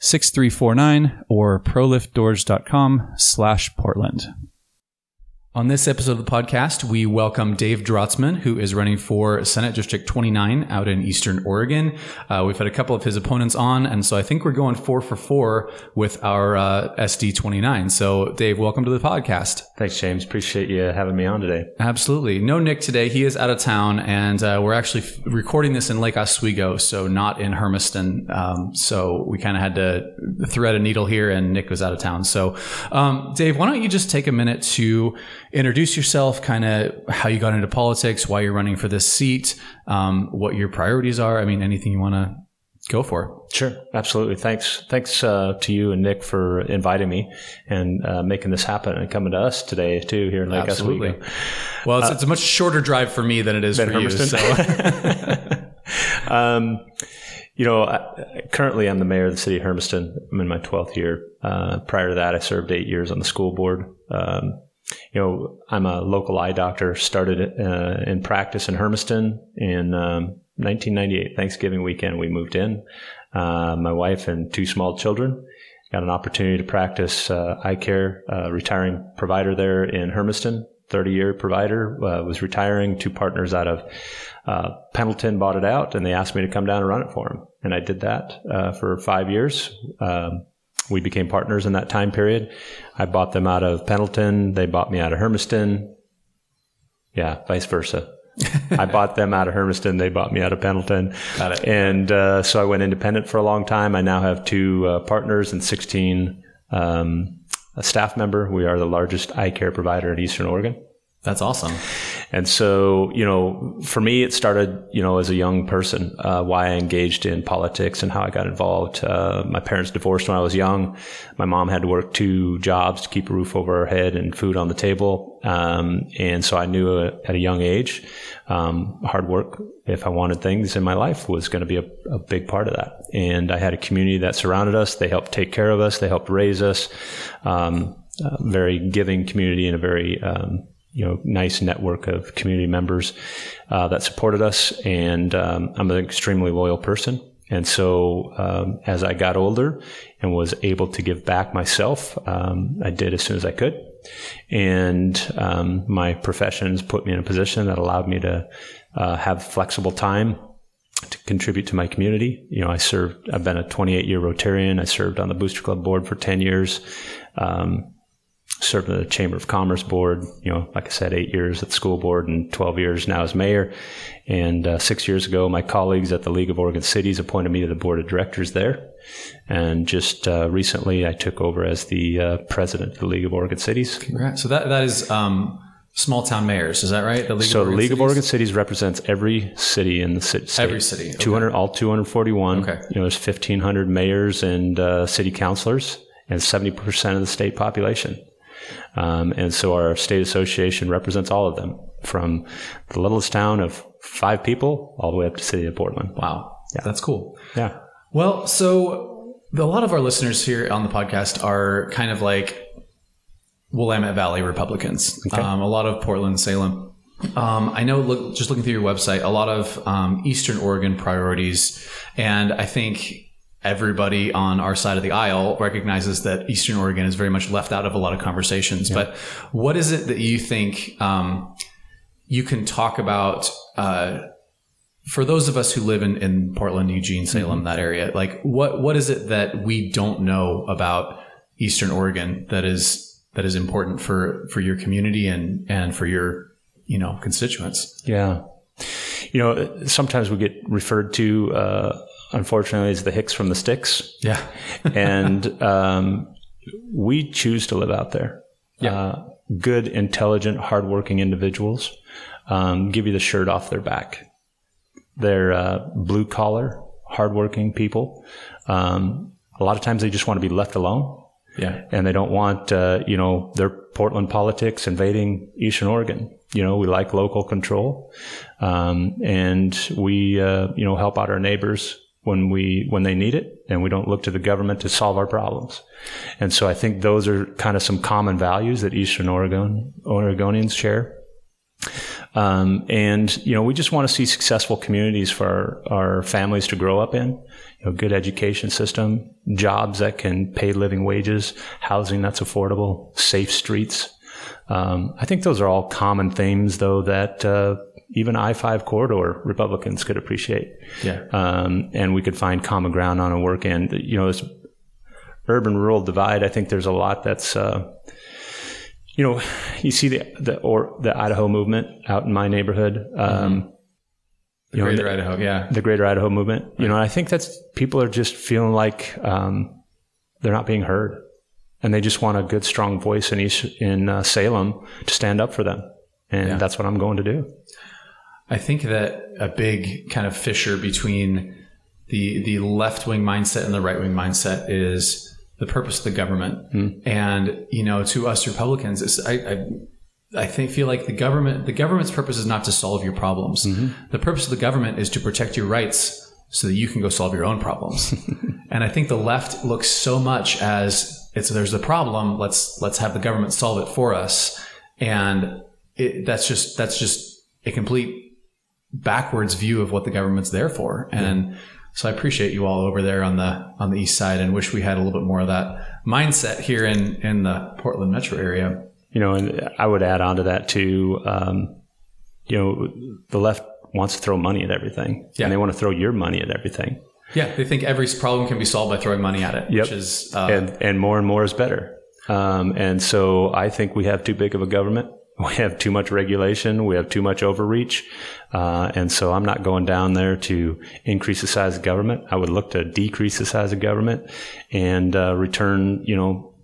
6349 or proliftdoors.com slash Portland. On this episode of the podcast, we welcome Dave Drotzmann, who is running for Senate District 29 out in Eastern Oregon. Uh, we've had a couple of his opponents on, and so I think we're going four for four with our uh, SD 29. So, Dave, welcome to the podcast. Thanks, James. Appreciate you having me on today. Absolutely. No Nick today. He is out of town, and uh, we're actually f- recording this in Lake Oswego, so not in Hermiston. Um, so we kind of had to thread a needle here, and Nick was out of town. So, um, Dave, why don't you just take a minute to introduce yourself, kind of how you got into politics, why you're running for this seat, um, what your priorities are. I mean, anything you want to go for. Sure, absolutely. Thanks, thanks uh, to you and Nick for inviting me and uh, making this happen and coming to us today too here in Lake Absolutely. Oswego. Well, it's, uh, it's, a much shorter drive for me than it is for Hermiston. you. So. um, you know, I, currently I'm the mayor of the city of Hermiston. I'm in my 12th year. Uh, prior to that, I served eight years on the school board. Um, you know, I'm a local eye doctor, started uh, in practice in Hermiston in um, 1998, Thanksgiving weekend. We moved in. Uh, my wife and two small children got an opportunity to practice uh, eye care, uh, retiring provider there in Hermiston, 30 year provider, uh, was retiring. Two partners out of uh, Pendleton bought it out and they asked me to come down and run it for them. And I did that for five years. Um, we became partners in that time period. I bought them out of Pendleton. They bought me out of Hermiston. Yeah, vice versa. I bought them out of Hermiston. They bought me out of Pendleton. Got it. And uh, so I went independent for a long time. I now have two uh, partners and 16 um, a staff member. We are the largest eye care provider in Eastern Oregon. That's awesome. And so, you know, for me, it started, you know, as a young person, uh, why I engaged in politics and how I got involved. Uh, my parents divorced when I was young. My mom had to work two jobs to keep a roof over her head and food on the table. Um, and so I knew uh, at a young age, um, hard work, if I wanted things in my life, was going to be a, a, big part of that. And I had a community that surrounded us. They helped take care of us. They helped raise us. Um, very giving community and a very um, you know nice network of community members uh, that supported us, and um, I'm an extremely loyal person. And so, um, as I got older and was able to give back myself, um, I did as soon as I could. And um, my professions put me in a position that allowed me to uh, have flexible time to contribute to my community. You know, I served. I've been a 28 year Rotarian. I served on the Booster Club board for 10 years. Um, served in the Chamber of Commerce board. You know, like I said, eight years at the school board and 12 years now as mayor. And uh, six years ago, my colleagues at the League of Oregon Cities appointed me to the board of directors there. And just uh, recently, I took over as the uh, president of the League of Oregon Cities. Congrats. So that that is. Um, small town mayors, is that right? The League so the League Cities? of Oregon Cities represents every city in the city. Every city, okay. 200, all 241. Okay. You know, there's 1,500 mayors and uh, city councilors, and 70 percent of the state population. Um, and so our state association represents all of them from the littlest town of five people all the way up to city of Portland. Wow. Yeah. That's cool. Yeah. Well, so a lot of our listeners here on the podcast are kind of like Willamette Valley Republicans. Okay. Um, a lot of Portland, Salem. Um, I know, look, just looking through your website, a lot of um, Eastern Oregon priorities. And I think everybody on our side of the aisle recognizes that Eastern Oregon is very much left out of a lot of conversations. Yeah. But what is it that you think um, you can talk about? Uh, for those of us who live in, in Portland, Eugene, Salem, mm-hmm. that area, like what what is it that we don't know about Eastern Oregon that is that is important for for your community and and for your you know constituents? Yeah, you know, sometimes we get referred to, uh, unfortunately, as the Hicks from the sticks. Yeah. and um, we choose to live out there. Yeah. Uh, good, intelligent, hardworking individuals um, give you the shirt off their back. They're uh, blue collar, hardworking people. Um, a lot of times they just want to be left alone Yeah. and they don't want uh, you know their Portland politics invading Eastern Oregon. You know, we like local control, um, and we uh, you know help out our neighbors when we when they need it, and we don't look to the government to solve our problems. And so I think those are kind of some common values that Eastern Oregon Oregonians share. Um, and you know, we just want to see successful communities for our, our families to grow up in. You know, good education system, jobs that can pay living wages, housing that's affordable, safe streets. Um, I think those are all common themes, though, that uh, even I five corridor Republicans could appreciate. Yeah. Um, and we could find common ground on a work end. You know, this urban rural divide. I think there's a lot that's. Uh, you know, you see the the or the Idaho movement out in my neighborhood. Um, The you know, Greater Idaho. Yeah. the Greater Idaho movement. You know, I think that's people are just feeling like um, they're not being heard, and they just want a good, strong voice in East in uh, Salem to stand up for them, and Yeah. that's what I'm going to do. I think that a big kind of fissure between the the left wing mindset and the right wing mindset is the purpose of the government. Hmm. And you know, to us Republicans, it's, I, I I think feel like the government the government's purpose is not to solve your problems. Mm-hmm. The purpose of the government is to protect your rights so that you can go solve your own problems. and I think the left looks so much as it's there's a problem, let's let's have the government solve it for us. And it, that's just that's just a complete backwards view of what the government's there for. And so I appreciate you all over there on the on the east side and wish we had a little bit more of that mindset here in in the Portland metro area. You know, and I would add on to that too. Um, you know, the left wants to throw money at everything, Yeah. and they want to throw your money at everything. Yeah, they think every problem can be solved by throwing money at it, Yep. which is uh, and and more and more is better. Um, and so I think we have too big of a government. We have too much regulation. We have too much overreach. Uh, and so I'm not going down there to increase the size of government. I would look to decrease the size of government and uh, return, you know,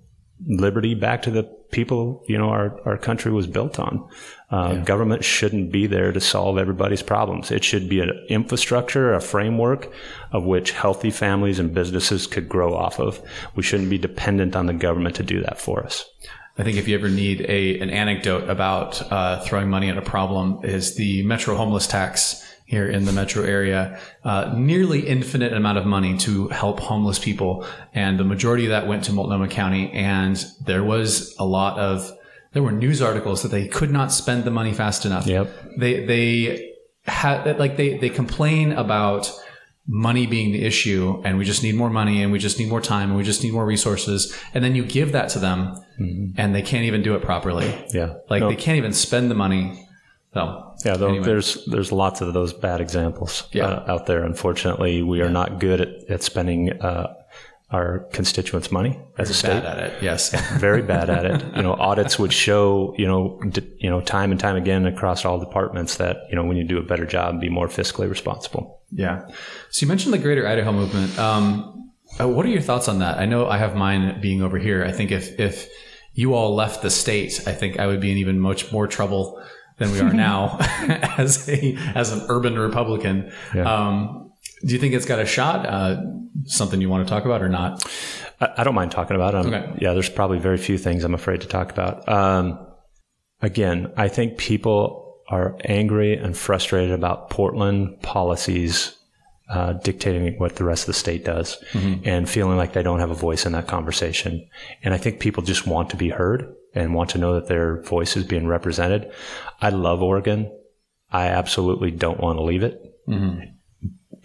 liberty back to the people, you know, our, our country was built on. Uh, Government shouldn't be there to solve everybody's problems. It should be an infrastructure, a framework of which healthy families and businesses could grow off of. We shouldn't be dependent on the government to do that for us. I think if you ever need a an anecdote about uh, throwing money at a problem, is the Metro homeless tax here in the metro area. Uh, nearly infinite amount of money to help homeless people, and the majority of that went to Multnomah County. And there was a lot of there were news articles that they could not spend the money fast enough. Yep. They they had like they they complain about money being the issue and we just need more money and we just need more time and we just need more resources and then you give that to them and they can't even do it properly Yeah. like No. they can't even spend the money so Yeah, though anyway. there's there's lots of those bad examples Yeah. uh, out there. Unfortunately, we are not good at, at spending uh, our constituents' money as a state. bad at it yes. Very bad at it. You know, audits would show you know d- you know time and time again across all departments that you know we need to do a better job and be more fiscally responsible. yeah. So you mentioned the greater idaho movement. Um, uh, what are your thoughts on that? I know i have mine being over here. I think if if you all left the state i think i would be in even much more trouble than we are now as a as an urban republican. Um, do you think it's got a shot uh, something you want to talk about or not I, I don't mind talking about it. Okay. Yeah, there's probably very few things I'm afraid to talk about. Um, again, I think people are angry and frustrated about Portland policies uh, dictating what the rest of the state does and feeling like they don't have a voice in that conversation. And I think people just want to be heard and want to know that their voice is being represented. I love Oregon. I absolutely don't want to leave it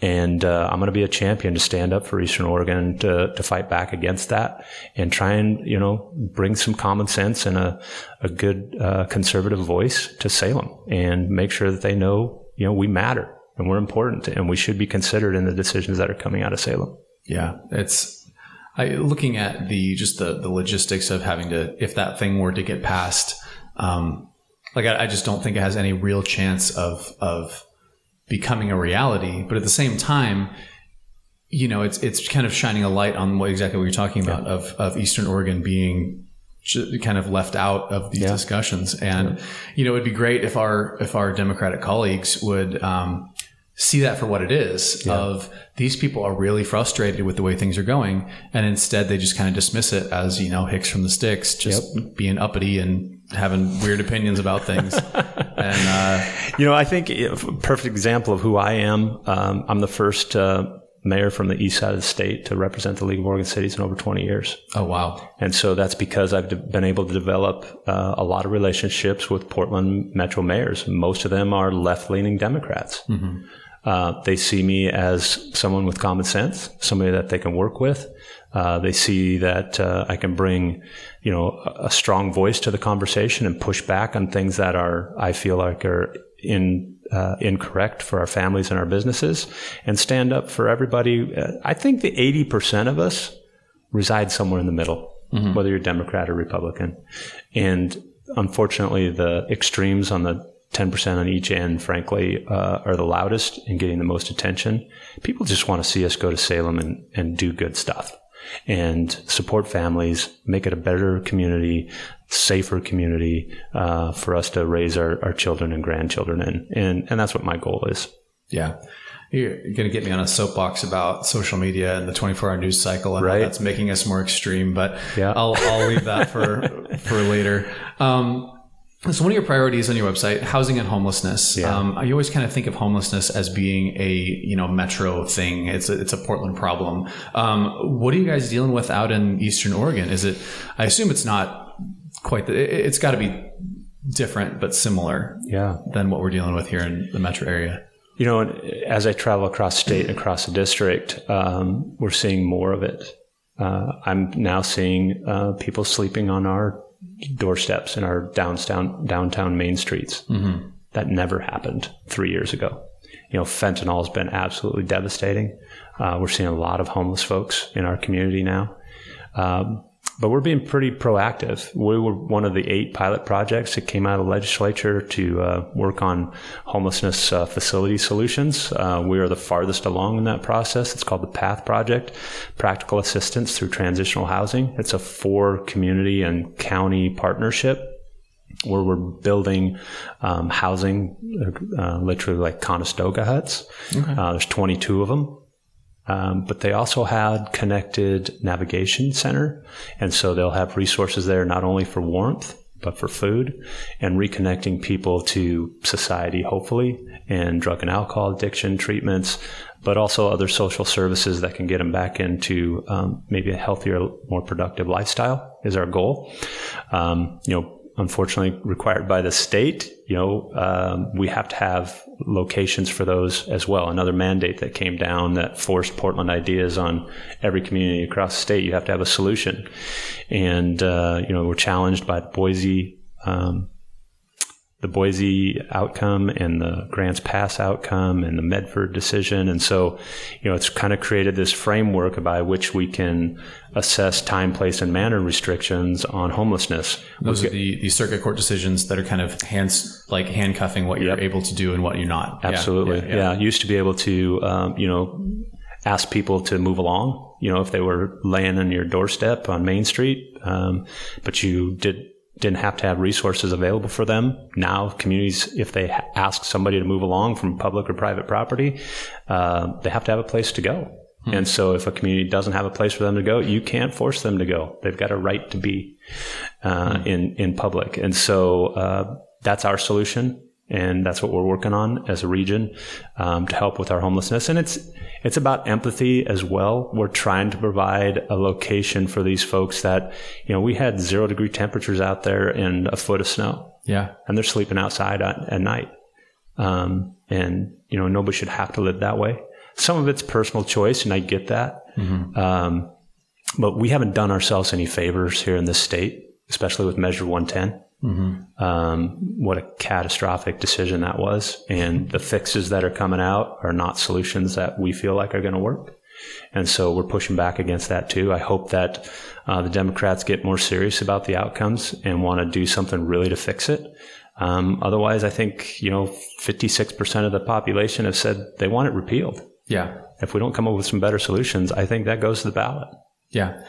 and uh, I'm going to be a champion to stand up for Eastern Oregon to to fight back against that and try and you know bring some common sense and a a good uh, conservative voice to Salem and make sure that they know you know we matter and we're important and we should be considered in the decisions that are coming out of Salem. Yeah, it's I, looking at the just the the logistics of having to if that thing were to get passed. Um, like I, I just don't think it has any real chance of of becoming a reality. But at the same time, you know, it's it's kind of shining a light on what exactly what you're talking about yeah. of of Eastern Oregon being kind of left out of these yeah. discussions. And you know, it'd be great if our if our Democratic colleagues would um, see that for what it is yeah. of these people are really frustrated with the way things are going and instead they just kind of dismiss it as you know hicks from the sticks just yep. being uppity and having weird opinions about things and uh, you know i think a perfect example of who i am um, i'm the first uh, mayor from the east side of the state to represent the League of Oregon Cities in over 20 years. Oh, wow. And so that's because I've been able to develop uh, a lot of relationships with Portland Metro mayors. Most of them are left leaning Democrats. Mm-hmm. Uh, they see me as someone with common sense, somebody that they can work with. Uh, they see that uh, I can bring, you know, a strong voice to the conversation and push back on things that are I feel like are in uh, incorrect for our families and our businesses, and stand up for everybody. Uh, I think the eighty percent of us reside somewhere in the middle, mm-hmm. whether you're Democrat or Republican, and unfortunately, the extremes on the 10% on each end, frankly, uh, are the loudest and getting the most attention. People just want to see us go to Salem and, and do good stuff and support families, make it a better community, safer community uh, for us to raise our, our children and grandchildren in. And, and that's what my goal is. Yeah. You're going to get me on a soapbox about social media and the 24 hour news cycle and right. that's making us more extreme, but yeah. I'll, I'll leave that for, for later. Um, so one of your priorities on your website, housing and homelessness. Yeah. Um, you always kind of think of homelessness as being a you know metro thing. It's a, it's a Portland problem. Um, what are you guys dealing with out in Eastern Oregon? Is it? I assume it's not quite. The, it, it's got to be different but similar. Yeah. Than what we're dealing with here in the metro area. You know, as I travel across state and across the district, um, we're seeing more of it. Uh, I'm now seeing uh, people sleeping on our doorsteps in our downtown downtown main streets. Mm-hmm. That never happened three years ago. You know, fentanyl has been absolutely devastating. Uh, we're seeing a lot of homeless folks in our community now. Um, but we're being pretty proactive. We were one of the eight pilot projects that came out of the legislature to uh, work on homelessness uh, facility solutions. Uh, we are the farthest along in that process. It's called the PATH Project, Practical Assistance Through Transitional Housing. It's a four community and county partnership where we're building um, housing, uh, literally like Conestoga huts. Okay. Uh, there's 22 of them. Um, but they also had connected navigation center. And so they'll have resources there not only for warmth, but for food and reconnecting people to society, hopefully, and drug and alcohol addiction treatments, but also other social services that can get them back into um, maybe a healthier, more productive lifestyle is our goal. Um, you know, unfortunately required by the state, you know, um, we have to have locations for those as well. Another mandate that came down that forced Portland ideas on every community across the state. You have to have a solution, and uh, you know, we're challenged by the Boise um, the Boise outcome and the Grants Pass outcome and the Medford decision. And so, you know, it's kind of created this framework by which we can assess time, place, and manner restrictions on homelessness. Those we'll are the, the circuit court decisions that are kind of hands, like handcuffing what you're able to do and what you're not. Absolutely. Yeah. yeah, yeah. yeah. Used to be able to, um, you know, ask people to move along, you know, if they were laying on your doorstep on Main Street. Um, but you did didn't have to have resources available for them. Now, communities, if they ask somebody to move along from public or private property, uh, they have to have a place to go. Hmm. And so, if a community doesn't have a place for them to go, you can't force them to go. They've got a right to be uh, hmm. in in public. And so, uh, that's our solution and that's what we're working on as a region um, to help with our homelessness. And it's it's about empathy as well. We're trying to provide a location for these folks that you know we had zero degree temperatures out there and a foot of snow. Yeah, and they're sleeping outside at, at night. Um, and you know nobody should have to live that way. Some of it's personal choice, and I get that. Mm-hmm. Um, but we haven't done ourselves any favors here in this state, especially with Measure 110. Mm-hmm. Um, what a catastrophic decision that was. And the fixes that are coming out are not solutions that we feel like are going to work. And so we're pushing back against that too. I hope that uh, the Democrats get more serious about the outcomes and want to do something really to fix it. Um, otherwise, I think you know, 56 percent of the population have said they want it repealed. Yeah. If we don't come up with some better solutions, I think that goes to the ballot. Yeah.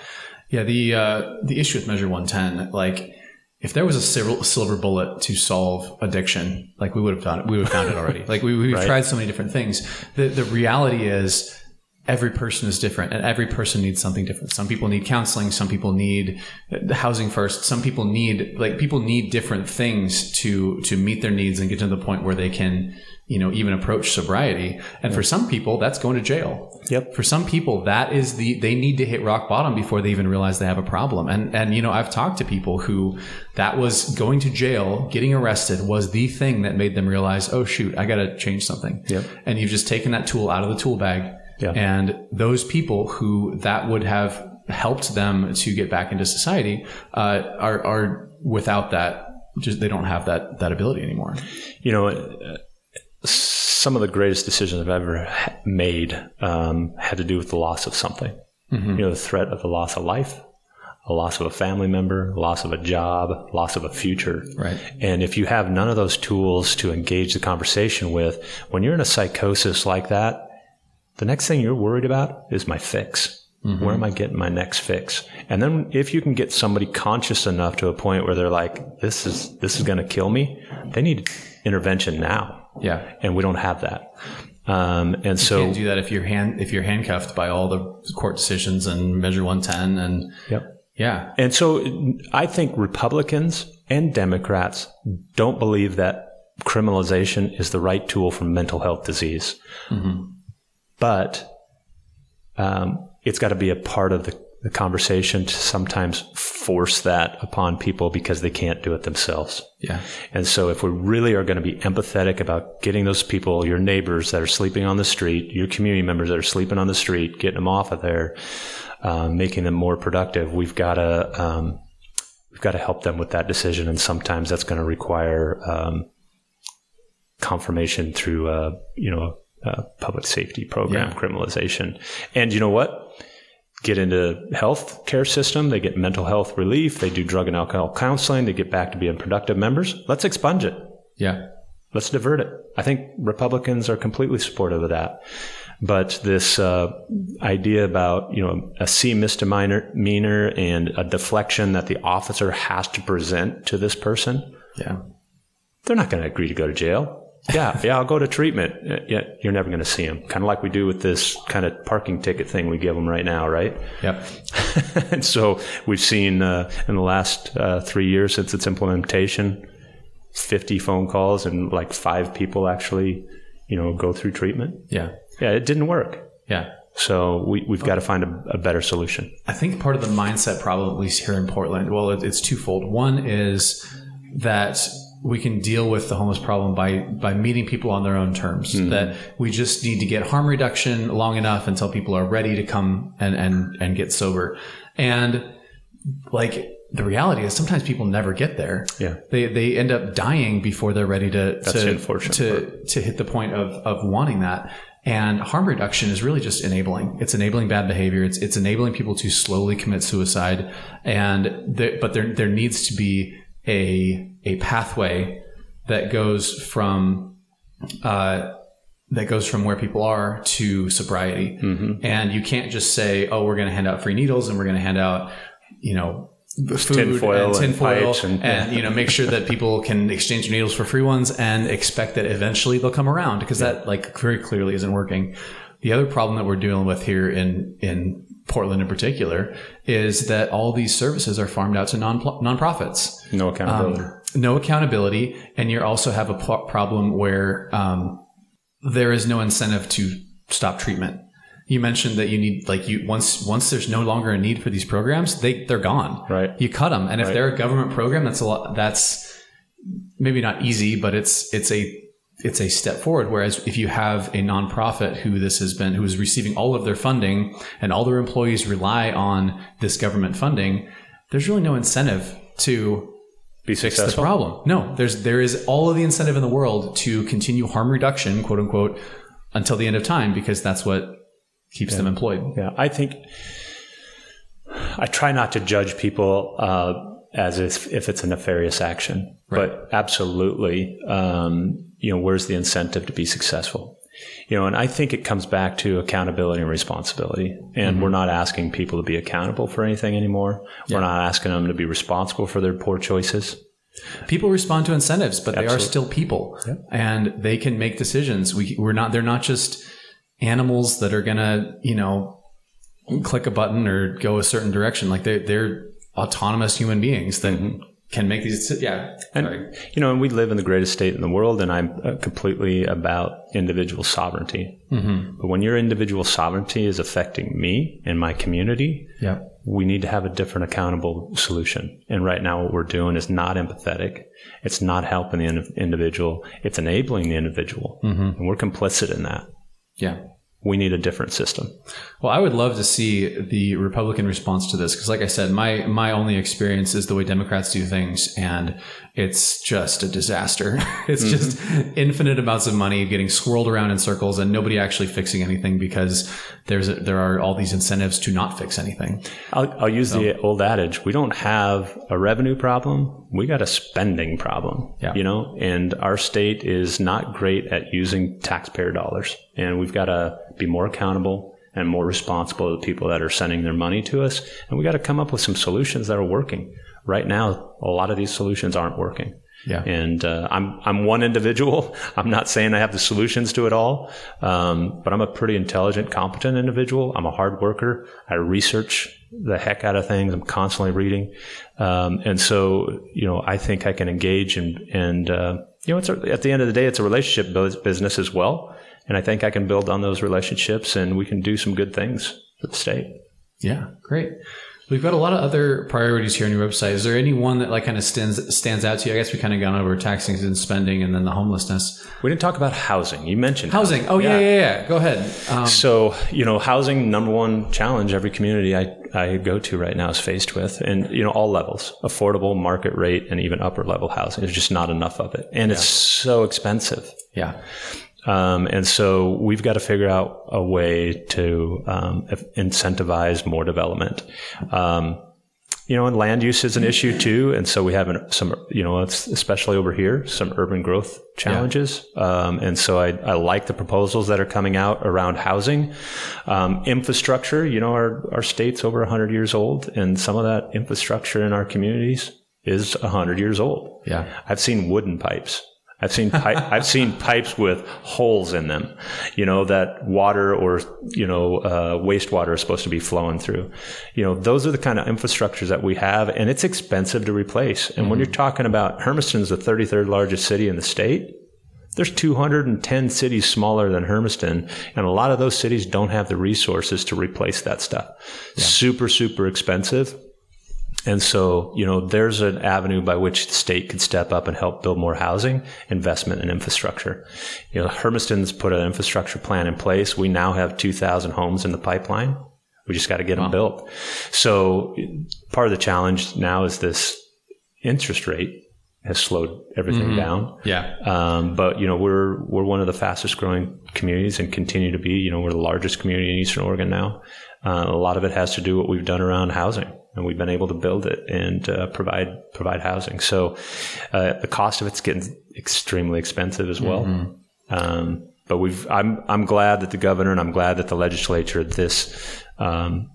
Yeah. The, uh, the issue with Measure 110, like, if there was a silver, silver bullet to solve addiction, like we would have done it, we would have found it already. Like we, we've Right. tried so many different things. The, the reality is every person is different and every person needs something different. Some people need counseling. Some people need uh, housing first. Some people need, like people need different things to, to meet their needs and get to the point where they can, you know, even approach sobriety. And for some people, that's going to jail. Yep. For some people, that is the, they need to hit rock bottom before they even realize they have a problem. And, and, you know, I've talked to people who that was going to jail, getting arrested was the thing that made them realize, oh shoot, I got to change something. Yep. And you've just taken that tool out of the tool bag. Yeah. And those people who that would have helped them to get back into society, uh, are, are without that, just, they don't have that, that ability anymore. You know, some of the greatest decisions I've ever made um, had to do with the loss of something. You know, the threat of the loss of life, a loss of a family member, loss of a job, loss of a future. Right. And if you have none of those tools to engage the conversation with, when you're in a psychosis like that, the next thing you're worried about is my fix. Where am I getting my next fix? And then if you can get somebody conscious enough to a point where they're like, this is, this is going to kill me, they need intervention now. Yeah. And we don't have that. Um, and so, can't do that if you're hand if you're handcuffed by all the court decisions and Measure 110 and Yep. yeah, And so I think Republicans and Democrats don't believe that criminalization is the right tool for mental health disease. But um, it's got to be a part of the, the conversation to sometimes force that upon people because they can't do it themselves. yeah, And so, if we really are going to be empathetic about getting those people, your neighbors that are sleeping on the street, your community members that are sleeping on the street, getting them off of there, um, making them more productive, we've got to um, we've got to help them with that decision. And sometimes that's going to require um, confirmation through, uh, you know, a public safety program, Yeah. criminalization. And you know what? Get into health care system. They get mental health relief. They do drug and alcohol counseling. They get back to being productive members. Let's expunge it. yeah, Let's divert it. I think Republicans are completely supportive of that. But this uh, idea about you know a C misdemeanor misdemeanor and a deflection that the officer has to present to this person, yeah, they're not going to agree to go to jail. Yeah, yeah, I'll go to treatment. Yeah, you're never going to see them. Kind of like we do with this kind of parking ticket thing we give them right now, right? yep, and so we've seen uh, in the last uh, three years since its implementation, 50 phone calls and like five people actually, you know, go through treatment. yeah, Yeah, it didn't work. yeah. So we, we've got to find a, a better solution. I think part of the mindset problem, at least here in Portland, well, it, it's twofold. One is that we can deal with the homeless problem by by meeting people on their own terms. Hmm. That we just need to get harm reduction long enough until people are ready to come and and and get sober. And like the reality is, sometimes people never get there. Yeah. they they end up dying before they're ready to to unfortunate to to hit the point of of wanting that. And harm reduction is really just enabling. It's enabling bad behavior. It's it's enabling people to slowly commit suicide. And there, but there there needs to be a a pathway that goes from uh, that goes from where people are to sobriety. And you can't just say, "Oh, we're going to hand out free needles and we're going to hand out, you know." Food Tinfoil and and tinfoil pipes and- and you know make sure that people can exchange needles for free ones and expect that eventually they'll come around because that like very clearly isn't working. The other problem that we're dealing with here in in Portland in particular is that all these services are farmed out to non nonprofits. No accountability. Um, no accountability, and you also have a problem where um, there is no incentive to stop treatment. You mentioned that you need like you once once there's no longer a need for these programs, they they're gone. Right. You cut them, and if Right. they're a government program, that's a lot. That's maybe not easy, but it's it's a it's a step forward. Whereas if you have a nonprofit who this has been who is receiving all of their funding and all their employees rely on this government funding, there's really no incentive to Be fix the problem. No, there's there is all of the incentive in the world to continue harm reduction, quote unquote, until the end of time because that's what keeps them employed. Yeah, I think I try not to judge people uh, as if, if it's a nefarious action. But absolutely, um, you know, where's the incentive to be successful? You know, and I think it comes back to accountability and responsibility. And we're not asking people to be accountable for anything anymore. We're not asking them to be responsible for their poor choices. People respond to incentives, but they are still people, and they can make decisions. We we're not. They're not just animals that are gonna, you know, click a button or go a certain direction. Like they they're autonomous human beings that can make these. Yeah, And Sorry. you know, and we live in the greatest state in the world, and I'm uh, completely about individual sovereignty. Mm-hmm. But when your individual sovereignty is affecting me and my community, yeah, we need to have a different accountable solution. And right now, what we're doing is not empathetic. It's not helping the in- individual. It's enabling the individual, and we're complicit in that. yeah. We need a different system. Well, I would love to see the Republican response to this because, like I said, my my only experience is the way Democrats do things, and it's just a disaster. it's just mm-hmm. infinite amounts of money getting swirled around in circles, and nobody actually fixing anything because there's a, there are all these incentives to not fix anything. I'll, I'll use the old adage: we don't have a revenue problem; we got a spending problem. Yeah. You know, and our state is not great at using taxpayer dollars, and we've got to be more accountable and more responsible to the people that are sending their money to us, and we got to come up with some solutions that are working. Right now, a lot of these solutions aren't working. Yeah. And uh, I'm I'm one individual. I'm not saying I have the solutions to it all, um, but I'm a pretty intelligent, competent individual. I'm a hard worker. I research the heck out of things. I'm constantly reading, um, and so you know I think I can engage and and uh, you know it's a, at the end of the day it's a relationship business as well, and I think I can build on those relationships and we can do some good things for the state. Yeah, great. We've got a lot of other priorities here on your website. Is there any one that like kind of stands stands out to you? I guess we kind of gone over taxing and spending, and then the homelessness, We didn't talk about housing. You mentioned housing. Oh yeah, yeah, yeah. Go ahead. Um, So, you know, housing, number one challenge every community I, I go to right now is faced with, and, you know, all levels, affordable, market rate, and even upper level housing. There's just not enough of it. And it's so expensive. yeah, Um, and so we've got to figure out a way to um, incentivize more development. Um, you know, and land use is an issue too. And so we have an, some, you know, it's especially over here, some urban growth challenges. Um, and so I, I like the proposals that are coming out around housing. Um, infrastructure, you know, our, our state's over 100 years old, and some of that infrastructure in our communities is 100 years old. yeah, I've seen wooden pipes. I've seen pi- I've seen pipes with holes in them, you know, that water or you know uh, wastewater is supposed to be flowing through. You know, those are the kind of infrastructures that we have, and it's expensive to replace. And when you're talking about Hermiston's the 33rd largest city in the state, there's 210 cities smaller than Hermiston, and a lot of those cities don't have the resources to replace that stuff. Super, super expensive. And so, you know, there's an avenue by which the state could step up and help build more housing, investment and infrastructure. You know, Hermiston's put an infrastructure plan in place. We now have 2,000 homes in the pipeline. We just got to get them built. So part of the challenge now is this interest rate has slowed everything down. yeah, Um, but you know, we're we're one of the fastest growing communities and continue to be. You know, we're the largest community in Eastern Oregon now. Uh, a lot of it has to do what we've done around housing, and we've been able to build it and uh, provide provide housing. So uh, the cost of it's getting extremely expensive as well. Um, but we've I'm I'm glad that the governor and I'm glad that the legislature this um,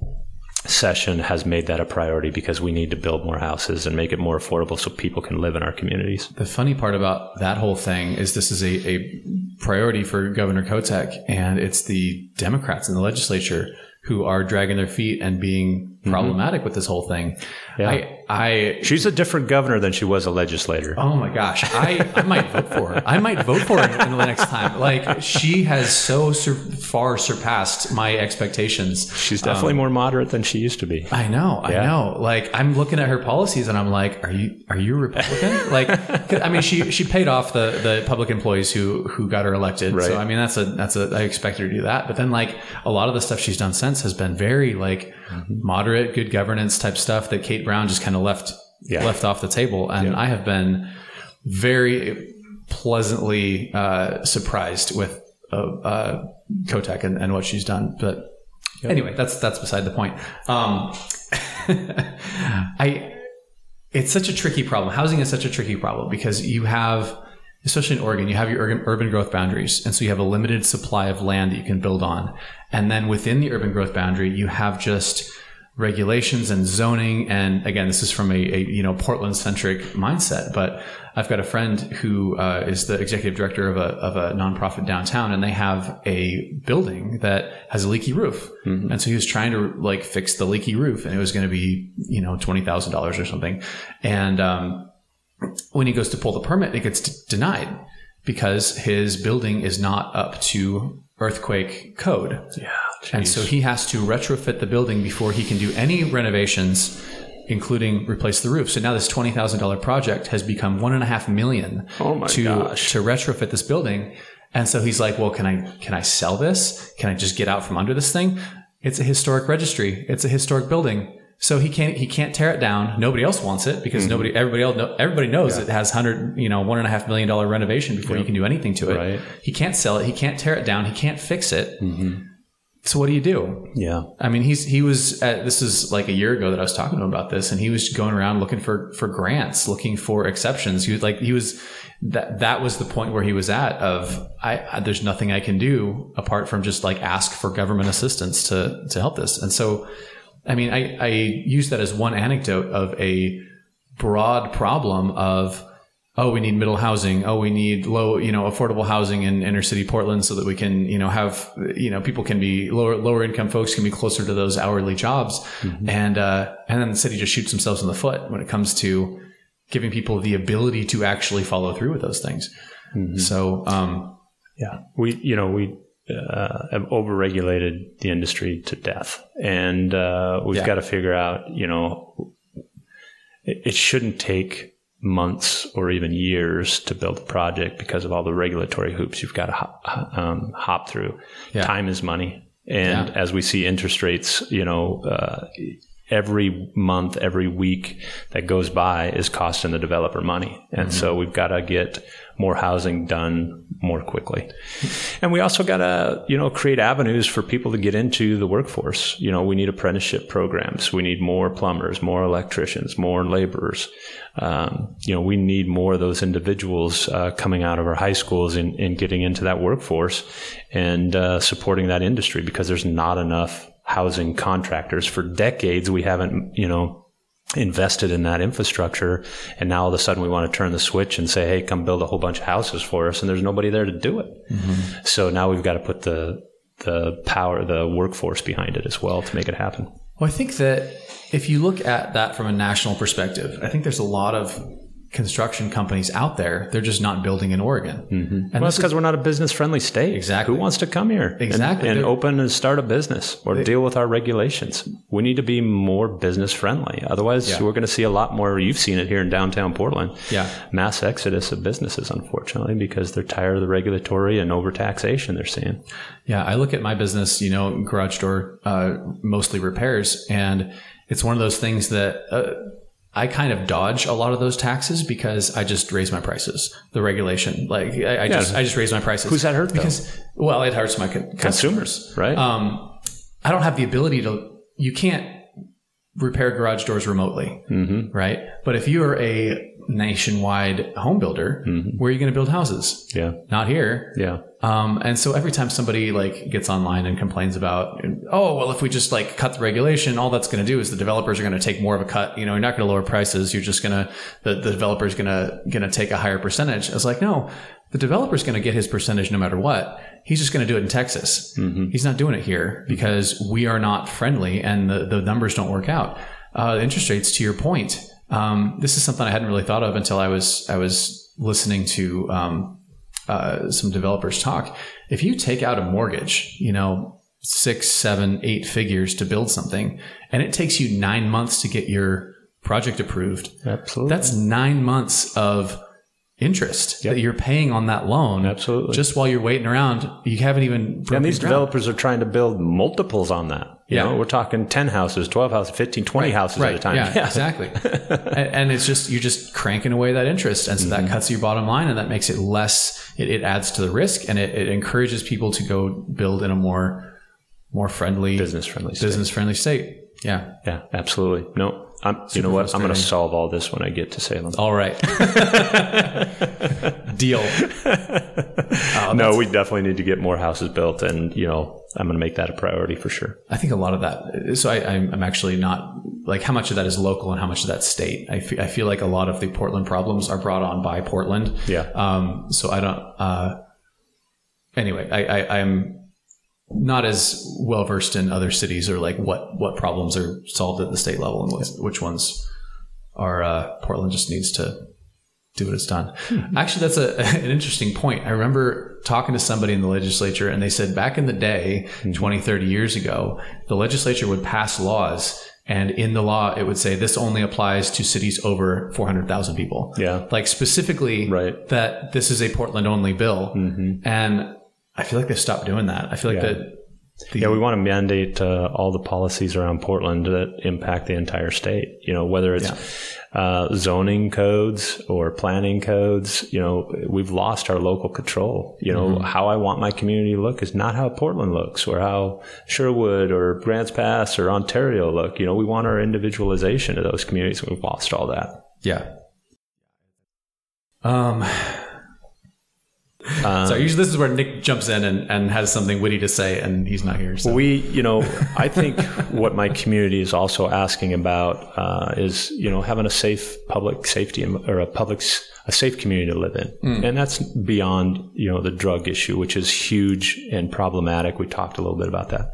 session has made that a priority because we need to build more houses and make it more affordable so people can live in our communities. The funny part about that whole thing is this is a, a priority for Governor Kotek, and it's the Democrats in the legislature who are dragging their feet and being Mm-hmm. problematic with this whole thing. I, I, She's a different governor than she was a legislator. oh my gosh, I, I might vote for her. I might vote for her in the next time. Like she has so sur- far surpassed my expectations. She's definitely um, more moderate than she used to be. I know, I know. Like I'm looking at her policies and I'm like, are you are you a Republican? like, I mean, she she paid off the the public employees who who got her elected. Right. So I mean, that's a that's a I expect her to do that. But then like a lot of the stuff she's done since has been very like mm-hmm. moderate, good governance type stuff that Kate Brown just kind of left Yeah. left off the table. And I have been very pleasantly uh, surprised with uh, uh, Kotek and, and what she's done. But anyway, that's that's beside the point. Um, I it's such a tricky problem. Housing is such a tricky problem because you have, especially in Oregon, you have your urban growth boundaries. And so you have a limited supply of land that you can build on. And then within the urban growth boundary, you have just regulations and zoning. And again, this is from a, a you know, Portland centric mindset, but I've got a friend who uh, is the executive director of a, of a nonprofit downtown and they have a building that has a leaky roof. Mm-hmm. And so he was trying to like fix the leaky roof and it was going to be, you know, $20,000 or something. And, um, when he goes to pull the permit, it gets d- denied because his building is not up to earthquake code. Yeah. And so he has to retrofit the building before he can do any renovations, including replace the roof. So now this twenty thousand dollar project has become one and a half million Oh my to gosh. to retrofit this building. And so he's like, "Well, can I can I sell this? Can I just get out from under this thing? It's a historic registry. It's a historic building." So he can't he can't tear it down. Nobody else wants it because mm-hmm. nobody everybody else everybody knows it has hundred you know one and a half million dollar renovation before you can do anything to it. Right. He can't sell it. He can't tear it down. He can't fix it. Mm-hmm. So what do you do? Yeah. I mean, he's he was at, this is like a year ago that I was talking to him about this, and he was going around looking for for grants, looking for exceptions. He was like he was that that was the point where he was at of I, I there's nothing I can do apart from just like ask for government assistance to to help this. And so, I mean, I I use that as one anecdote of a broad problem of oh we need middle housing. Oh we need low you know affordable housing in inner city portland so that we can you know have you know people can be lower lower income folks can be closer to those hourly jobs. And uh and then the city just shoots themselves in the foot when it comes to giving people the ability to actually follow through with those things. So um Yeah, we you know we uh, have overregulated the industry to death, and uh, we've Yeah. got to figure out you know it, it shouldn't take months or even years to build a project because of all the regulatory hoops you've got to hop, um, hop through. Yeah. Time is money, and Yeah. as we see interest rates, you know. Uh, Every month, every week that goes by is costing the developer money. And so we've got to get more housing done more quickly. And we also got to, you know, create avenues for people to get into the workforce. You know, we need apprenticeship programs. We need more plumbers, more electricians, more laborers. Um, you know, we need more of those individuals uh, coming out of our high schools and, and getting into that workforce and uh, supporting that industry because there's not enough housing contractors. For decades, we haven't, you know, invested in that infrastructure. And now all of a sudden we want to turn the switch and say hey come build a whole bunch of houses for us. And there's nobody there to do it. Mm-hmm. So now we've got to put the the power the workforce behind it as well to make it happen. Well, I think that if you look at that from a national perspective, I think there's a lot of construction companies out there. They're just not building in Oregon. Mm-hmm. And well, this it's because we're not a business friendly state. Exactly. Who wants to come here Exactly. and, They're- open and start a business or deal with our regulations? We need to be more business friendly. Otherwise, Yeah. we're going to see a lot more. You've seen it here in downtown Portland. Yeah. Mass exodus of businesses, unfortunately, because they're tired of the regulatory and overtaxation they're seeing. Yeah, I look at my business, you know, garage door, uh, mostly repairs, and it's one of those things that uh, I kind of dodge a lot of those taxes because I just raise my prices. The regulation, like I, I just, I just raise my prices. Who's that hurt, though? Because well, it hurts my con- customers, right? Um, I don't have the ability to. You can't repair garage doors remotely, Mm-hmm. right? But if you are a nationwide home builder, where are you going to build houses? yeah. Not here. Yeah. Um, and so every time somebody like gets online and complains about, oh, well, if we just like cut the regulation, all that's going to do is the developers are going to take more of a cut. You know, you're not going to lower prices. You're just going to, the, the developer's going to, going to take a higher percentage. I was like, no, the developer's going to get his percentage no matter what. He's just going to do it in Texas. He's not doing it here because we are not friendly and the, the numbers don't work out. Uh, interest rates, to your point, um, this is something I hadn't really thought of until I was, I was listening to, um, uh, some developers talk. If you take out a mortgage, you know, six, seven, eight figures to build something, and it takes you nine months to get your project approved, Absolutely. that's nine months of interest that you're paying on that loan. Absolutely. Just while you're waiting around, you haven't even. and these ground. developers are trying to build multiples on that. You Yeah. know, we're talking 10 houses, 12 houses, 15, 20 houses at a time. Yeah, exactly. and, and it's just you're just cranking away that interest, and so Mm-hmm. that cuts your bottom line, and that makes it less. It, it adds to the risk, and it, it encourages people to go build in a more more friendly Business friendly. state. business friendly state. Yeah. Yeah, absolutely. No. I'm, you know what? I'm going to solve all this when I get to Salem. All right. Deal. Oh, no, we definitely need to get more houses built, and you know, I'm going to make that a priority for sure. I think a lot of that. So I, I'm, I'm actually not like how much of that is local and how much of that state. I fe- I feel like a lot of the Portland problems are brought on by Portland. Yeah. Um. So I don't. Uh. Anyway, I, I I'm not as well versed in other cities or like what what problems are solved at the state level and which ones are uh, Portland just needs to do what it's done. Hmm. Actually, that's a, an interesting point. I remember talking to somebody in the legislature and they said back in the day, hmm. 20, 30 years ago, the legislature would pass laws and in the law, it would say this only applies to cities over 400,000 people. Yeah. Like specifically Right. that this is a Portland only bill. Mm-hmm. And I feel like they've stopped doing that. I feel like Yeah. that the, Yeah, we want to mandate uh, all the policies around Portland that impact the entire state. You know, whether it's uh, zoning codes or planning codes. You know, we've lost our local control. You know, how I want my community to look is not how Portland looks, or how Sherwood or Grants Pass or Ontario look. You know, we want our individualization of those communities. and We've lost all that. yeah. Um, Um, so usually this is where Nick jumps in and, and has something witty to say, and he's not here. So We, you know, I think what my community is also asking about uh, is, you know, having a safe public safety or a public a safe community to live in, and that's beyond, you know, the drug issue, which is huge and problematic. We talked a little bit about that,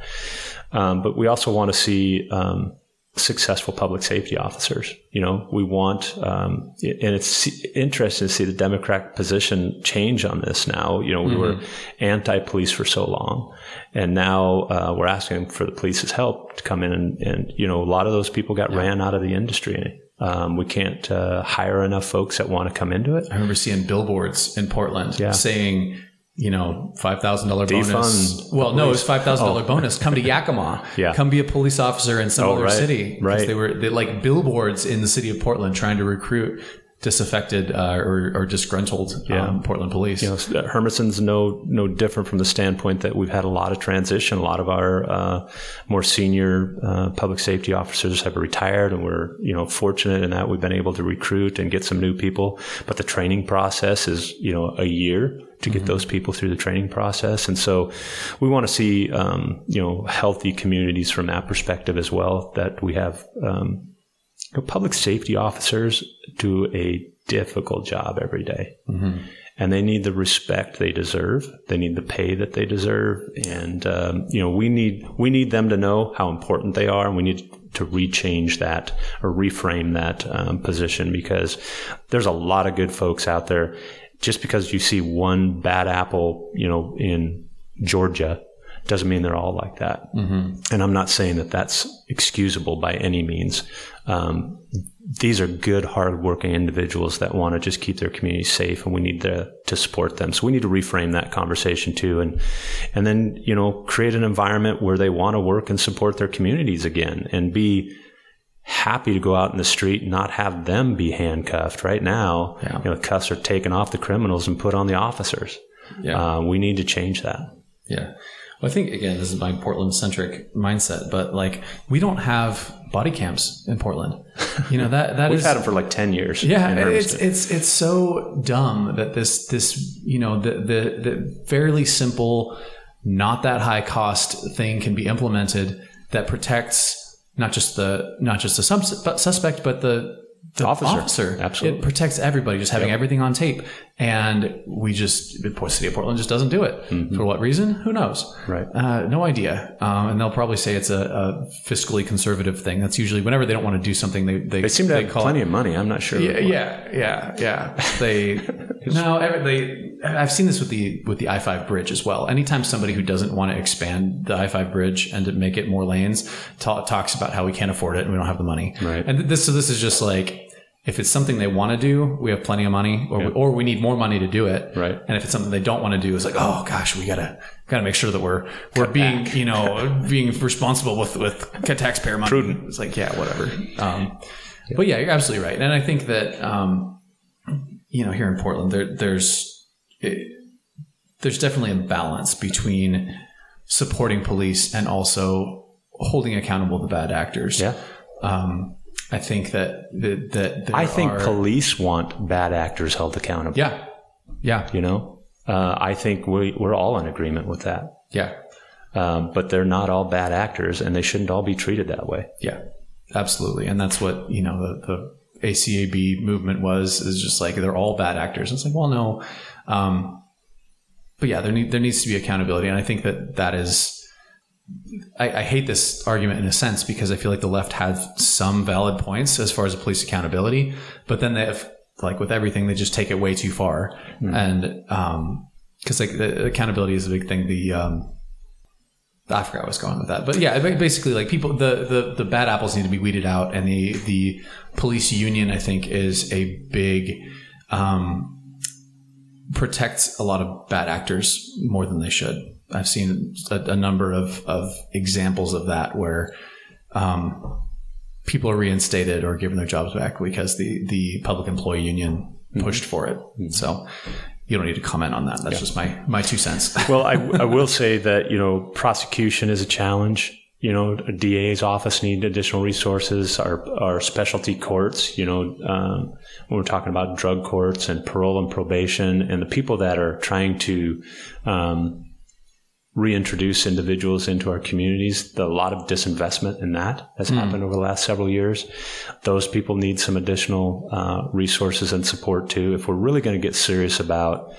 um, but we also want to see. Um, successful public safety officers. You know, we want, um, and it's interesting to see the Democratic position change on this now. You know, we were anti-police for so long, and now uh, we're asking for the police's help to come in and, and you know, a lot of those people got ran out of the industry. Um, we can't uh, hire enough folks that want to come into it. I remember seeing billboards in Portland Yeah. saying, you know, five thousand dollar bonus. Well, no, it was five thousand dollar oh. bonus. Come to Yakima. Yeah. Come be a police officer in some Oh, other right. city. Right. They were they like billboards in the city of Portland trying to recruit disaffected uh, or, or disgruntled um, Portland police. you know, Hermiston's no no different from the standpoint that we've had a lot of transition. A lot of our uh, more senior uh, public safety officers have retired, and we're you know fortunate in that we've been able to recruit and get some new people. But the training process is you know a year to get those people through the training process, and so we want to see um, you know healthy communities from that perspective as well. That we have. Um, you know, public safety officers do a difficult job every day. and they need the respect they deserve. They need the pay that they deserve, and um, you know we need we need them to know how important they are, and we need to rechange that or reframe that um, position because there's a lot of good folks out there. Just because you see one bad apple, you know, in Georgia doesn't mean they're all like that. Mm-hmm. And I'm not saying that that's excusable by any means. Um, these are good, hardworking individuals that want to just keep their community safe, and we need to to support them. So we need to reframe that conversation too, and and then you know create an environment where they want to work and support their communities again, and be happy to go out in the street and not have them be handcuffed. Right now, Yeah. you know, cuffs are taken off the criminals and put on the officers. Yeah. Uh, we need to change that. Yeah. I think again, this is my Portland centric mindset, but like we don't have body cams in Portland. You know that that We've is- had them for like ten years. yeah, it's it's it's so dumb that this this you know the the the fairly simple, not that high cost thing can be implemented that protects not just the not just the subs- suspect but the the Officer. officer. Absolutely. It protects everybody just having everything on tape. And we just, the city of Portland just doesn't do it. For what reason? Who knows? Mm-hmm. Right. Uh, no idea. Um, and they'll probably say it's a, a fiscally conservative thing. That's usually whenever they don't want to do something, they, they, They seem to have call plenty of money. I'm not sure. yeah, yeah, yeah, yeah. They no, every- they. I've seen this with the with the I five bridge as well. Anytime somebody who doesn't want to expand the I five bridge and to make it more lanes ta- talks about how we can't afford it and we don't have the money. Right. And this so this is just like if it's something they want to do, we have plenty of money, or we, or we need more money to do it. Right. And if it's something they don't want to do, it's like, oh gosh, we gotta gotta make sure that we're we're being you know being responsible with with taxpayer money. Prudent. It's like yeah, whatever. Um, But yeah, you're absolutely right, and I think that um, you know here in Portland, there, there's it, there's definitely a balance between supporting police and also holding accountable the bad actors. Yeah. Um, I think that that, that I think are- police want bad actors held accountable. yeah, yeah, You know, uh, I think we, we're all in agreement with that. yeah, Um, but they're not all bad actors, and they shouldn't all be treated that way. yeah, absolutely. And that's what you know the the ACAB movement was is just like they're all bad actors. It's like, well, no, um, but yeah, there need, there needs to be accountability, and I think that that is. I, I hate this argument in a sense because I feel like the left has some valid points as far as police accountability, but then they have like with everything they just take it way too far, and um, because like the accountability is a big thing. The um, I forgot where I was going with that, but yeah, basically, like people, the, the the bad apples need to be weeded out, and the the police union, I think, is a big um, protects a lot of bad actors more than they should. I've seen a, a number of of examples of that where um, people are reinstated or given their jobs back because the the public employee union pushed for it. So. You don't need to comment on that. That's just my my two cents. Well, I, I will say that you know prosecution is a challenge. You know, a DA's office need additional resources. Our our specialty courts. You know, um, when we're talking about drug courts and parole and probation, and the people that are trying to um, reintroduce individuals into our communities, the, a lot of disinvestment in that has happened over the last several years. Those people need some additional uh, resources and support too. If we're really going to get serious about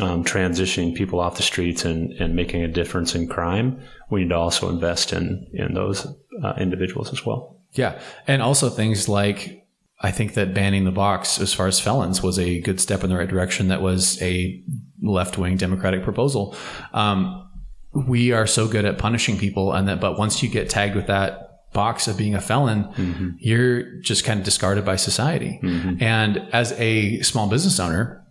um, transitioning people off the streets and, and making a difference in crime, we need to also invest in in those uh, individuals as well. Yeah. And also things like I think that banning the box as far as felons was a good step in the right direction. That was a left wing Democratic proposal. Um, we are so good at punishing people, and that, but once you get tagged with that box of being a felon, mm-hmm. you're just kind of discarded by society. Mm-hmm. And as a small business owner,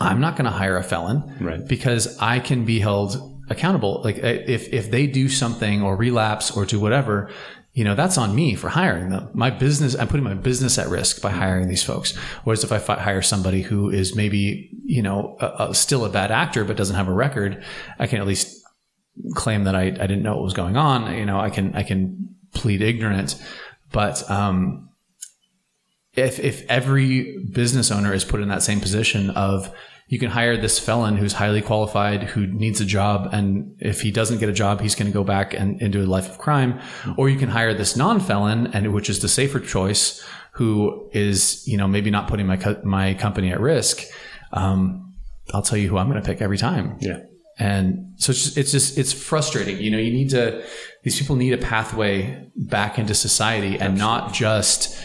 I'm not going to hire a felon Right. because I can be held accountable. Like if if they do something or relapse or do whatever, you know, that's on me for hiring them. My business, I'm putting my business at risk by mm-hmm. hiring these folks. Whereas if I hire somebody who is maybe, you know, a, a, still a bad actor but doesn't have a record, I can at least claim that I, I didn't know what was going on. You know, I can I can plead ignorant, but um, if if every business owner is put in that same position of you can hire this felon who's highly qualified who needs a job and if he doesn't get a job he's going to go back and into a life of crime or you can hire this non-felon and which is the safer choice who is you know maybe not putting my co- my company at risk um, I'll tell you who I'm going to pick every time Yeah. And so it's just, it's just it's frustrating you know you need to these people need a pathway back into society and not just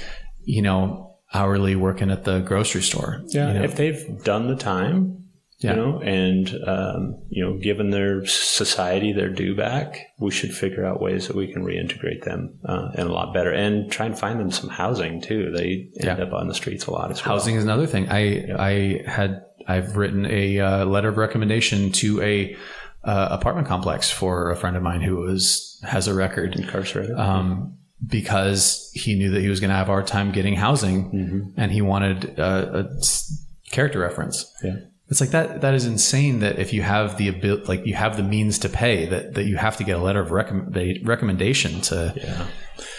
you know hourly working at the grocery store Yeah, you know? if they've done the time, Yeah. you know, and um, you know, given their society their due back, we should figure out ways that we can reintegrate them uh, and a lot better, and try and find them some housing too. They end Yeah. up on the streets a lot as well. housing is another thing i i had i've written a uh, letter of recommendation to a uh, apartment complex for a friend of mine who was has a record incarcerated. um, because he knew that he was going to have a hard time getting housing and he wanted uh, a character reference. Yeah. It's like that. That is insane. That if you have the ability, like you have the means to pay, that that you have to get a letter of recommend- recommendation to yeah.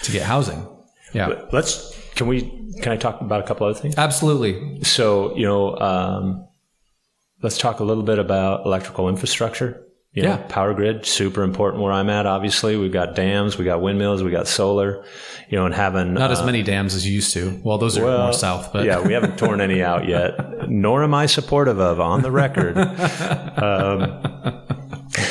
to get housing. Yeah, But let's. Can we? Can I talk about a couple other things? absolutely. So you know, um, let's talk a little bit about electrical infrastructure. You know, Yeah. power grid super important where I'm at. Obviously, we've got dams, we got windmills, we got solar. You know, and having Not as uh, many dams as you used to. Well, those are well, more south, but yeah, we haven't torn any out yet. Nor am I supportive of on the record um,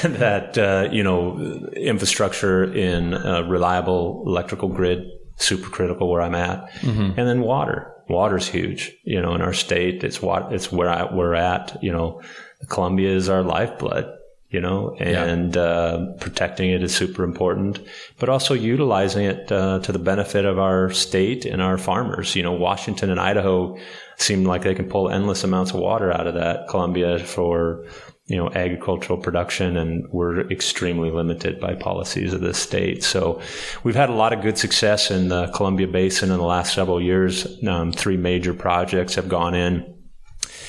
that uh, you know infrastructure in a reliable electrical grid super critical where I'm at, Mm-hmm. and then water. Water's huge. You know, in our state, it's what it's where I, we're at. You know, Columbia is our lifeblood. You know, and uh, protecting it is super important, but also utilizing it uh, to the benefit of our state and our farmers. You know, Washington and Idaho seem like they can pull endless amounts of water out of that Columbia for you know agricultural production, and we're extremely limited by policies of this state. So we've had a lot of good success in the Columbia Basin in the last several years. Um, three major projects have gone in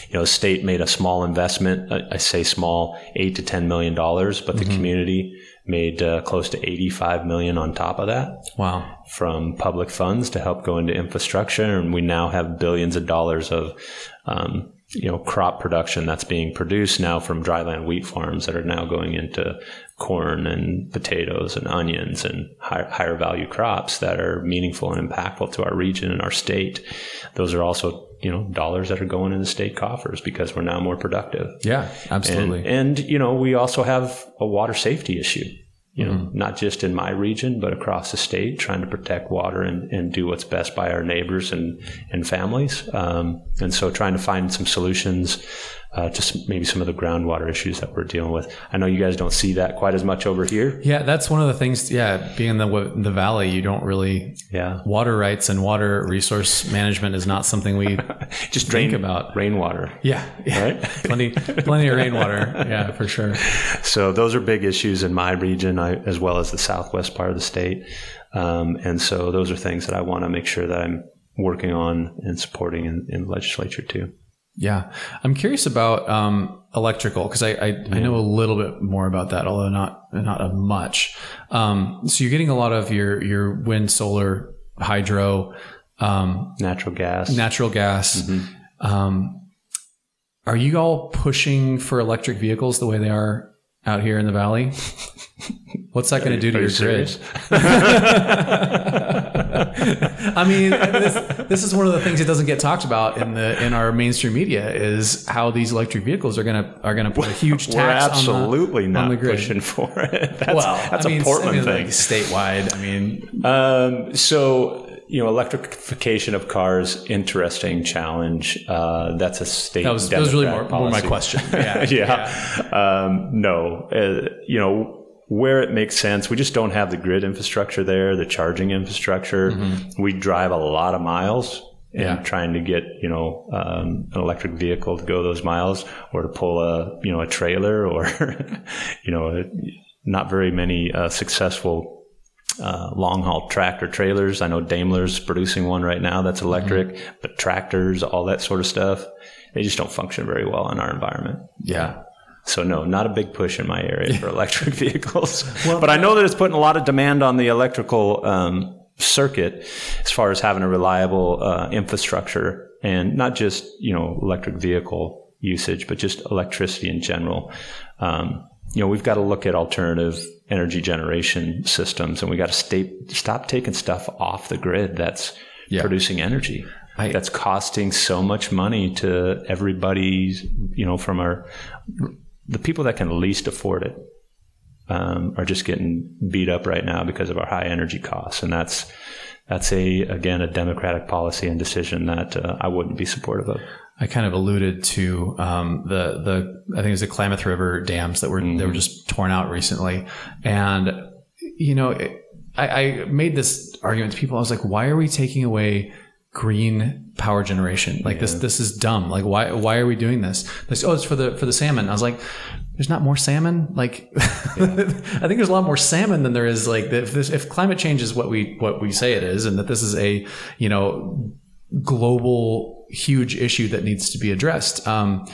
you know, the state made a small investment. I, I say small, eight to ten million dollars, but the community made uh, close to eighty-five million on top of that Wow. from public funds to help go into infrastructure, and we now have billions of dollars of um, you know crop production that's being produced now from dryland wheat farms that are now going into corn and potatoes and onions and higher, higher value crops that are meaningful and impactful to our region and our state. Those are also you know dollars that are going in the state coffers because we're now more productive. Yeah, absolutely. And, and you know, we also have a water safety issue. You know, not just in my region, but across the state, trying to protect water and, and do what's best by our neighbors and and families. Um, and so, trying to find some solutions uh, some, maybe some of the groundwater issues that we're dealing with. I know you guys don't see that quite as much over here. yeah, that's one of the things. Yeah, being in the the valley, you don't really Yeah, water rights and water resource management is not something we just drink about. rainwater. Yeah, yeah. Right? plenty, plenty of rainwater. Yeah, for sure. So those are big issues in my region, I, as well as the southwest part of the state. Um, and so those are things that I want to make sure that I'm working on and supporting in, in the legislature too. Yeah, I'm curious about um, electrical because I I, I know a little bit more about that, although not not a much. Um, so you're getting a lot of your your wind, solar, hydro, um, Natural gas. natural gas. Um, are you all pushing for electric vehicles the way they are out here in the valley? What's that going to do to your you grid? I mean, this, this is one of the things that doesn't get talked about in the in our mainstream media is how these electric vehicles are gonna are gonna put a huge We're tax absolutely on the, not on the grid. pushing for it. That's, well, that's I mean, a Portland I mean, thing. like statewide. I mean, Um, so, you know, electrification of cars, interesting challenge. Uh, that's a state. that was that was really more, more my question. Yeah, yeah. Um, no, uh, you know, where it makes sense, we just don't have the grid infrastructure there, the charging infrastructure. We drive a lot of miles. Mm-hmm. Yeah. trying to get you know um, an electric vehicle to go those miles, or to pull a you know a trailer, or you know not very many uh, successful uh, long haul tractor trailers. I know Daimler's producing one right now that's electric, Mm-hmm. but tractors, all that sort of stuff, they just don't function very well in our environment. yeah. So no, not a big push in my area for electric vehicles. but I know that it's putting a lot of demand on the electrical um, circuit as far as having a reliable uh, infrastructure and not just you know electric vehicle usage, but just electricity in general. Um, you know, we've got to look at alternative energy generation systems, and we got to stay, stop taking stuff off the grid that's Yeah. producing energy. I- that's costing so much money to everybody, you know, from our the people that can least afford it um, are just getting beat up right now because of our high energy costs, and that's that's a again a democratic policy and decision that uh, I wouldn't be supportive of. I kind of alluded to um, the the I think it was the Klamath River dams that were they were just torn out recently, and you know it, I, I made this argument to people. I was like, why are we taking away green power generation? Like this this is dumb. Like why why are we doing this? They say, oh, it's for the for the salmon. I was like. There's not more salmon. Like, I think there's a lot more salmon than there is. Like, if, this, if climate change is what we what we say it is, and that this is a you know global huge issue that needs to be addressed. Um,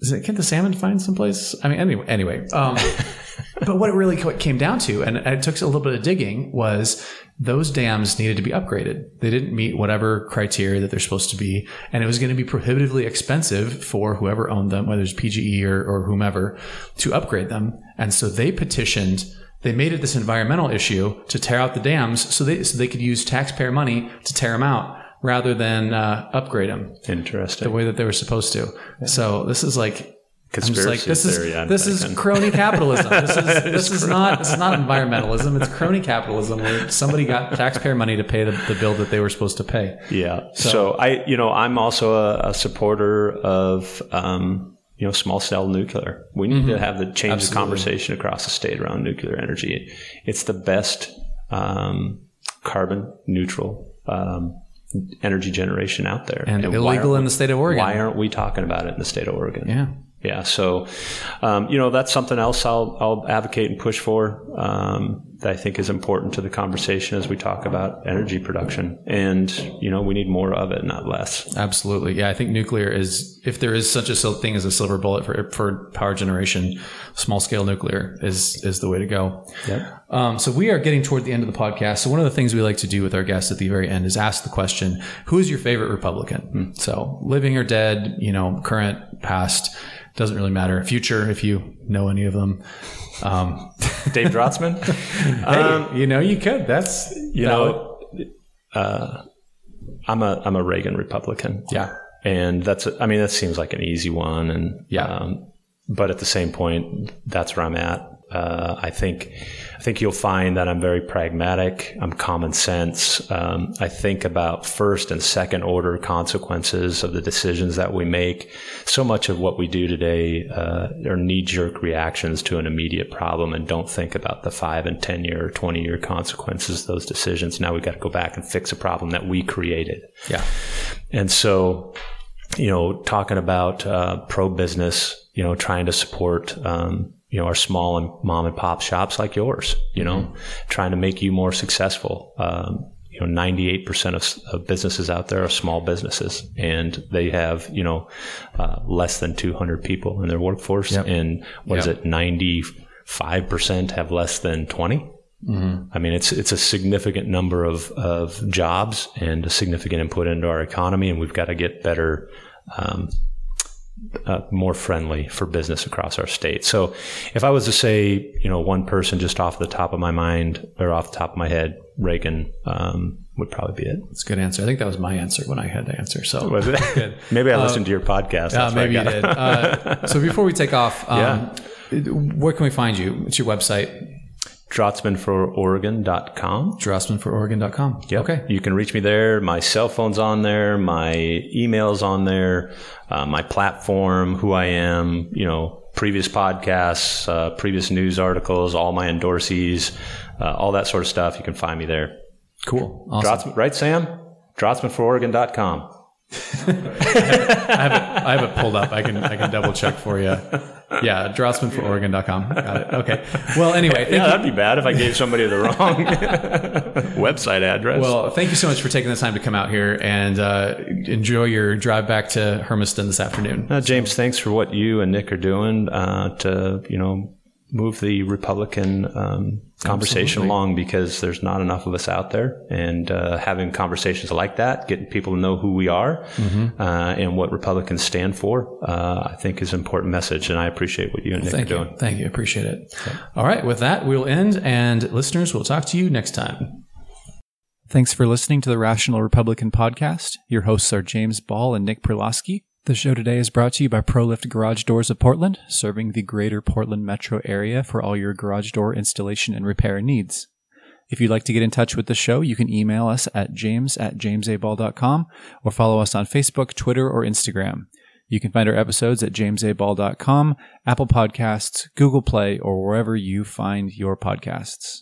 is it, can the salmon find someplace? I mean, anyway, anyway. Um, but what it really came down to, and it took a little bit of digging, was those dams needed to be upgraded. They didn't meet whatever criteria that they're supposed to be, and it was going to be prohibitively expensive for whoever owned them, whether it's PGE or, or whomever, to upgrade them. And so they petitioned. They made it this environmental issue to tear out the dams, so they so they could use taxpayer money to tear them out rather than uh, upgrade them Interesting. the way that they were supposed to. So this is like Conspiracy like this theory, is I'm this is crony capitalism. This is this is not is not environmentalism. It's crony capitalism where somebody got taxpayer money to pay the, the bill that they were supposed to pay. Yeah. So, I, you know, I'm also a, a supporter of, um, you know, small cell nuclear. We need to have the change the Mm-hmm. Conversation across the state around nuclear energy. It's the best um, carbon neutral um, energy generation out there, And why illegal in the state of Oregon. Why aren't we talking about it in the state of Oregon? Yeah. Yeah, so um, you know that's something else I'll I'll advocate and push for. Um, that I think is important to the conversation as we talk about energy production. And, you know, we need more of it, not less. Absolutely. Yeah. I think nuclear is, if there is such a thing as a silver bullet for, for power generation, small scale nuclear is, is the way to go. Yeah. Um, so we are getting toward the end of the podcast. So one of the things we like to do with our guests at the very end is ask the question, who is your favorite Republican? Hmm. So living or dead, you know, current, past, doesn't really matter. Future, if you know any of them. Um, Dave Drotzmann. hey, um, you know, you could. That's you know, uh, I'm a I'm a Reagan Republican. Yeah, and that's I mean that seems like an easy one, and yeah. Um, but at the same point, that's where I'm at. Uh, I think I think you'll find that I'm very pragmatic. I'm common sense. Um, I think about first and second order consequences of the decisions that we make. So much of what we do today uh, are knee jerk reactions to an immediate problem, and don't think about the five and ten year or twenty year consequences of those decisions. Now we've got to go back and fix a problem that we created. Yeah, and so you know, talking about uh, pro business, you know, trying to support um, you know, our small and mom and pop shops like yours, you know, mm-hmm. trying to make you more successful. Um, you know, 98% of, of, businesses out there are small businesses and they have, you know, uh, less than 200 people in their workforce. Yep. And what yep. is it? 95% have less than 20. Mm-hmm. I mean, it's it's a significant number of, of jobs and a significant input into our economy, and we've got to get better um, uh, more friendly for business across our state. So, if I was to say, you know, one person just off the top of my mind or off the top of my head, Reagan um, would probably be it. That's a good answer. I think that was my answer when I had to answer. So, was it? Good. maybe I listened uh, to your podcast. Yeah, maybe you did. Uh, so, before we take off, um, yeah. where can we find you? What's your website? drotzmanfororegon.com. Drotzmanfororegon.com. Yeah. Okay. You can reach me there. My cell phone's on there. My email's on there. Uh, my platform, who I am, you know, previous podcasts, uh, previous news articles, all my endorsees, uh, all that sort of stuff. You can find me there. Cool. Awesome. Drotzman, right, Sam? drotzmanfororegon.com. I, have it, I have it pulled up. I can I can double check for you. Yeah, drotzmanfororegon.com. Got it. Okay. Well, anyway. yeah, that'd be bad if I gave somebody the wrong website address. Well, thank you so much for taking the time to come out here and uh, enjoy your drive back to Hermiston this afternoon. Uh, James, thanks for what you and Nick are doing uh, to, you know, move the Republican um, conversation Absolutely. along because there's not enough of us out there. And uh, having conversations like that, getting people to know who we are mm-hmm. uh, and what Republicans stand for, uh, I think is an important message. And I appreciate what you and Nick Thank are you. doing. Thank you. Appreciate it. Okay. All right. With that, we'll end. And listeners, we'll talk to you next time. Thanks for listening to the Rational Republican podcast. Your hosts are James Ball and Nick Perlosky. The show today is brought to you by ProLift Garage Doors of Portland, serving the greater Portland metro area for all your garage door installation and repair needs. If you'd like to get in touch with the show, you can email us at james at jamesaball.com or follow us on Facebook, Twitter, or Instagram. You can find our episodes at jamesaball.com, Apple Podcasts, Google Play, or wherever you find your podcasts.